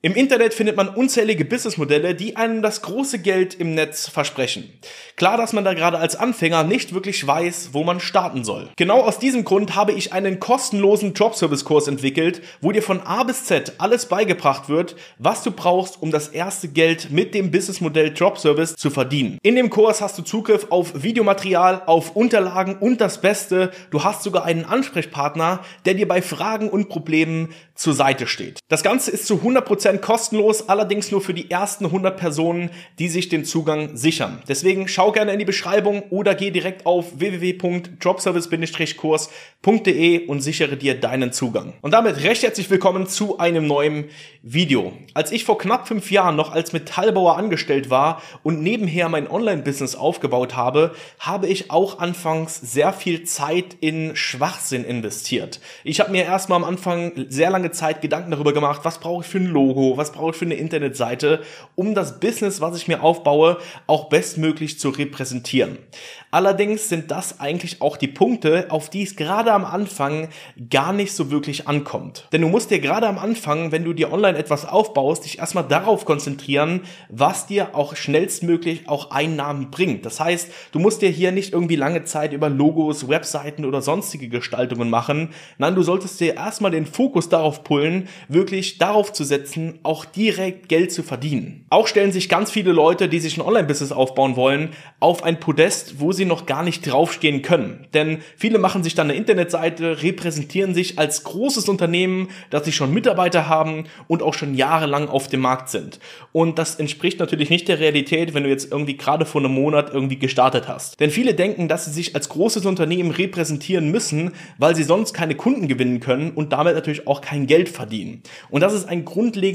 Im Internet findet man unzählige Businessmodelle, die einem das große Geld im Netz versprechen. Klar, dass man da gerade als Anfänger nicht wirklich weiß, wo man starten soll. Genau aus diesem Grund habe ich einen kostenlosen Jobservice-Kurs entwickelt, wo dir von A bis Z alles beigebracht wird, was du brauchst, um das erste Geld mit dem Businessmodell Jobservice zu verdienen. In dem Kurs hast du Zugriff auf Videomaterial, auf Unterlagen und das Beste, du hast sogar einen Ansprechpartner, der dir bei Fragen und Problemen zur Seite steht. Das Ganze ist zu 100% 100% kostenlos, allerdings nur für die ersten 100 Personen, die sich den Zugang sichern. Deswegen schau gerne in die Beschreibung oder geh direkt auf www.jobservice-kurs.de und sichere dir deinen Zugang. Und damit recht herzlich willkommen zu einem neuen Video. Als ich vor knapp fünf Jahren noch als Metallbauer angestellt war und nebenher mein Online-Business aufgebaut habe, habe ich auch anfangs sehr viel Zeit in Schwachsinn investiert. Ich habe mir erstmal am Anfang sehr lange Zeit Gedanken darüber gemacht, was brauche ich für ein Logo, Logo, was brauche ich für eine Internetseite, um das Business, was ich mir aufbaue, auch bestmöglich zu repräsentieren. Allerdings sind das eigentlich auch die Punkte, auf die es gerade am Anfang gar nicht so wirklich ankommt. Denn du musst dir gerade am Anfang, wenn du dir online etwas aufbaust, dich erstmal darauf konzentrieren, was dir auch schnellstmöglich auch Einnahmen bringt. Das heißt, du musst dir hier nicht irgendwie lange Zeit über Logos, Webseiten oder sonstige Gestaltungen machen. Nein, du solltest dir erstmal den Fokus darauf pullen, wirklich darauf zu setzen, auch direkt Geld zu verdienen. Auch stellen sich ganz viele Leute, die sich ein Online-Business aufbauen wollen, auf ein Podest, wo sie noch gar nicht draufstehen können. Denn viele machen sich dann eine Internetseite, repräsentieren sich als großes Unternehmen, dass sie schon Mitarbeiter haben und auch schon jahrelang auf dem Markt sind. Und das entspricht natürlich nicht der Realität, wenn du jetzt irgendwie gerade vor einem Monat irgendwie gestartet hast. Denn viele denken, dass sie sich als großes Unternehmen repräsentieren müssen, weil sie sonst keine Kunden gewinnen können und damit natürlich auch kein Geld verdienen. Und das ist ein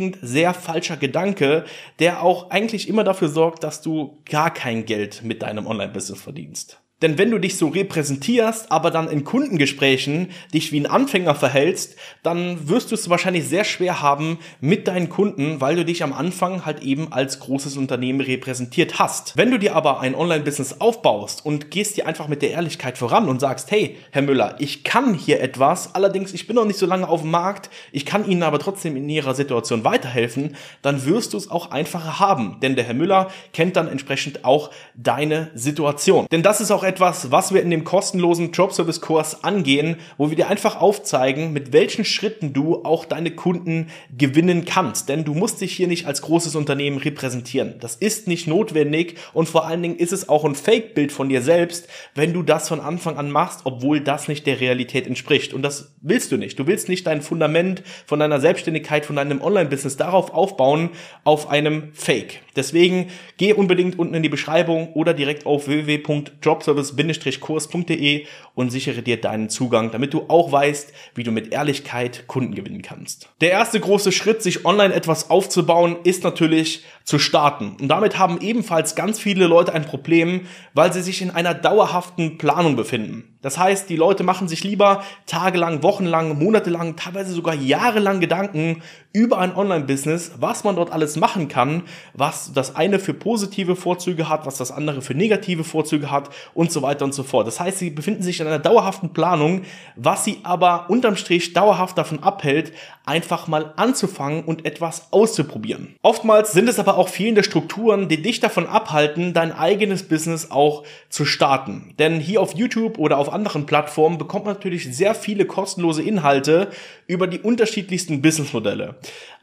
grundlegend sehr falscher Gedanke, der auch eigentlich immer dafür sorgt, dass du gar kein Geld mit deinem Online-Business verdienst verdienst. Denn wenn du dich so repräsentierst, aber dann in Kundengesprächen dich wie ein Anfänger verhältst, dann wirst du es wahrscheinlich sehr schwer haben mit deinen Kunden, weil du dich am Anfang halt eben als großes Unternehmen repräsentiert hast. Wenn du dir aber ein Online-Business aufbaust und gehst dir einfach mit der Ehrlichkeit voran und sagst, hey, Herr Müller, ich kann hier etwas, allerdings ich bin noch nicht so lange auf dem Markt, ich kann Ihnen aber trotzdem in Ihrer Situation weiterhelfen, dann wirst du es auch einfacher haben. Denn der Herr Müller kennt dann entsprechend auch deine Situation. Denn das ist auch etwas, was wir in dem kostenlosen Jobservice-Kurs angehen, wo wir dir einfach aufzeigen, mit welchen Schritten du auch deine Kunden gewinnen kannst. Denn du musst dich hier nicht als großes Unternehmen repräsentieren. Das ist nicht notwendig und vor allen Dingen ist es auch ein Fake-Bild von dir selbst, wenn du das von Anfang an machst, obwohl das nicht der Realität entspricht. Und das willst du nicht. Du willst nicht dein Fundament von deiner Selbstständigkeit, von deinem Online-Business darauf aufbauen, auf einem Fake. Deswegen geh unbedingt unten in die Beschreibung oder direkt auf www.jobservice service-kurs.de und sichere dir deinen Zugang, damit du auch weißt, wie du mit Ehrlichkeit Kunden gewinnen kannst. Der erste große Schritt, sich online etwas aufzubauen, ist natürlich zu starten. Und damit haben ebenfalls ganz viele Leute ein Problem, weil sie sich in einer dauerhaften Planung befinden. Das heißt, die Leute machen sich lieber tagelang, wochenlang, monatelang, teilweise sogar jahrelang Gedanken über ein Online-Business, was man dort alles machen kann, was das eine für positive Vorzüge hat, was das andere für negative Vorzüge hat und so weiter und so fort. Das heißt, sie befinden sich in einer dauerhaften Planung, was sie aber unterm Strich dauerhaft davon abhält, einfach mal anzufangen und etwas auszuprobieren. Oftmals sind es aber auch fehlende Strukturen, die dich davon abhalten, dein eigenes Business auch zu starten. Denn hier auf YouTube oder auf anderen Plattformen bekommt man natürlich sehr viele kostenlose Inhalte über die unterschiedlichsten Businessmodelle.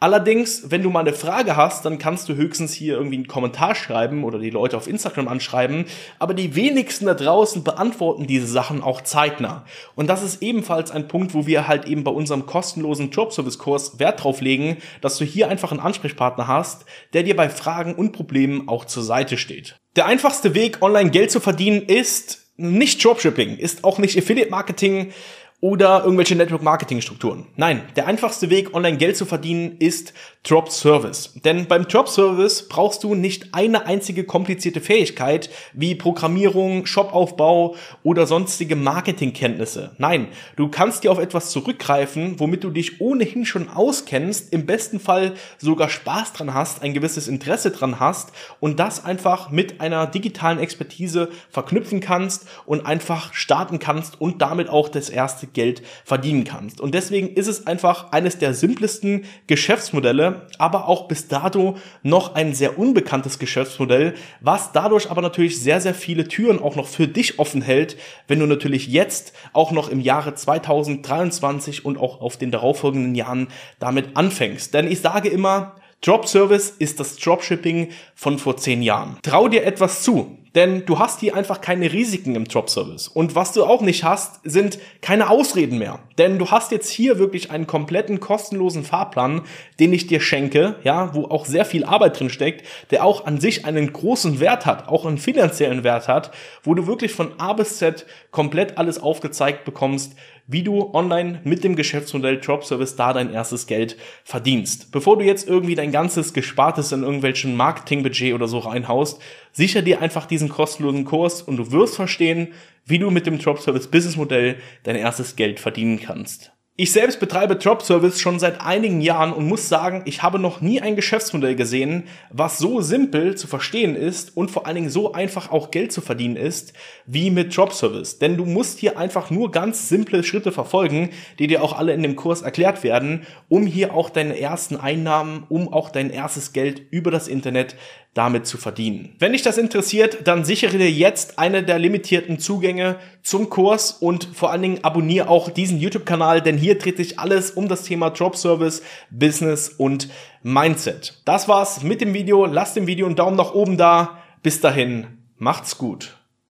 Allerdings, wenn du mal eine Frage hast, dann kannst du höchstens hier irgendwie einen Kommentar schreiben oder die Leute auf Instagram anschreiben, aber die wenigsten da draußen beantworten diese Sachen auch zeitnah. Und das ist ebenfalls ein Punkt, wo wir halt eben bei unserem kostenlosen Jobservice-Kurs Wert drauf legen, dass du hier einfach einen Ansprechpartner hast, der dir bei Fragen und Problemen auch zur Seite steht. Der einfachste Weg, online Geld zu verdienen, ist nicht Dropshipping, ist auch nicht Affiliate Marketing, oder irgendwelche Network-Marketing-Strukturen. Nein, der einfachste Weg, online Geld zu verdienen, ist Drop Service. Denn beim Drop Service brauchst du nicht eine einzige komplizierte Fähigkeit wie Programmierung, Shopaufbau oder sonstige Marketingkenntnisse. Nein, du kannst dir auf etwas zurückgreifen, womit du dich ohnehin schon auskennst, im besten Fall sogar Spaß dran hast, ein gewisses Interesse dran hast und das einfach mit einer digitalen Expertise verknüpfen kannst und einfach starten kannst und damit auch das erste Geld verdienen kannst. Und deswegen ist es einfach eines der simplesten Geschäftsmodelle, aber auch bis dato noch ein sehr unbekanntes Geschäftsmodell, was dadurch aber natürlich sehr, sehr viele Türen auch noch für dich offen hält, wenn du natürlich jetzt auch noch im Jahre 2023 und auch auf den darauffolgenden Jahren damit anfängst. Denn ich sage immer, Drop Service ist das Dropshipping von vor zehn Jahren. Trau dir etwas zu. Denn du hast hier einfach keine Risiken im Drop-Service. Und was du auch nicht hast, sind keine Ausreden mehr. Denn du hast jetzt hier wirklich einen kompletten kostenlosen Fahrplan, den ich dir schenke, ja, wo auch sehr viel Arbeit drin steckt, der auch an sich einen großen Wert hat, auch einen finanziellen Wert hat, wo du wirklich von A bis Z komplett alles aufgezeigt bekommst, wie du online mit dem Geschäftsmodell Drop Service da dein erstes Geld verdienst. Bevor du jetzt irgendwie dein ganzes Gespartes in irgendwelchen Marketingbudget oder so reinhaust, sicher dir einfach diesen kostenlosen Kurs und du wirst verstehen, wie du mit dem Drop Service Business Modell dein erstes Geld verdienen kannst. Ich selbst betreibe Drop Service schon seit einigen Jahren und muss sagen, ich habe noch nie ein Geschäftsmodell gesehen, was so simpel zu verstehen ist und vor allen Dingen so einfach auch Geld zu verdienen ist, wie mit Drop Service. Denn du musst hier einfach nur ganz simple Schritte verfolgen, die dir auch alle in dem Kurs erklärt werden, um hier auch deine ersten Einnahmen, um auch dein erstes Geld über das Internet damit zu verdienen. Wenn dich das interessiert, dann sichere dir jetzt eine der limitierten Zugänge zum Kurs und vor allen Dingen abonniere auch diesen YouTube-Kanal, denn hier dreht sich alles um das Thema Drop Service, Business und Mindset. Das war's mit dem Video. Lasst dem Video einen Daumen nach oben da. Bis dahin, macht's gut.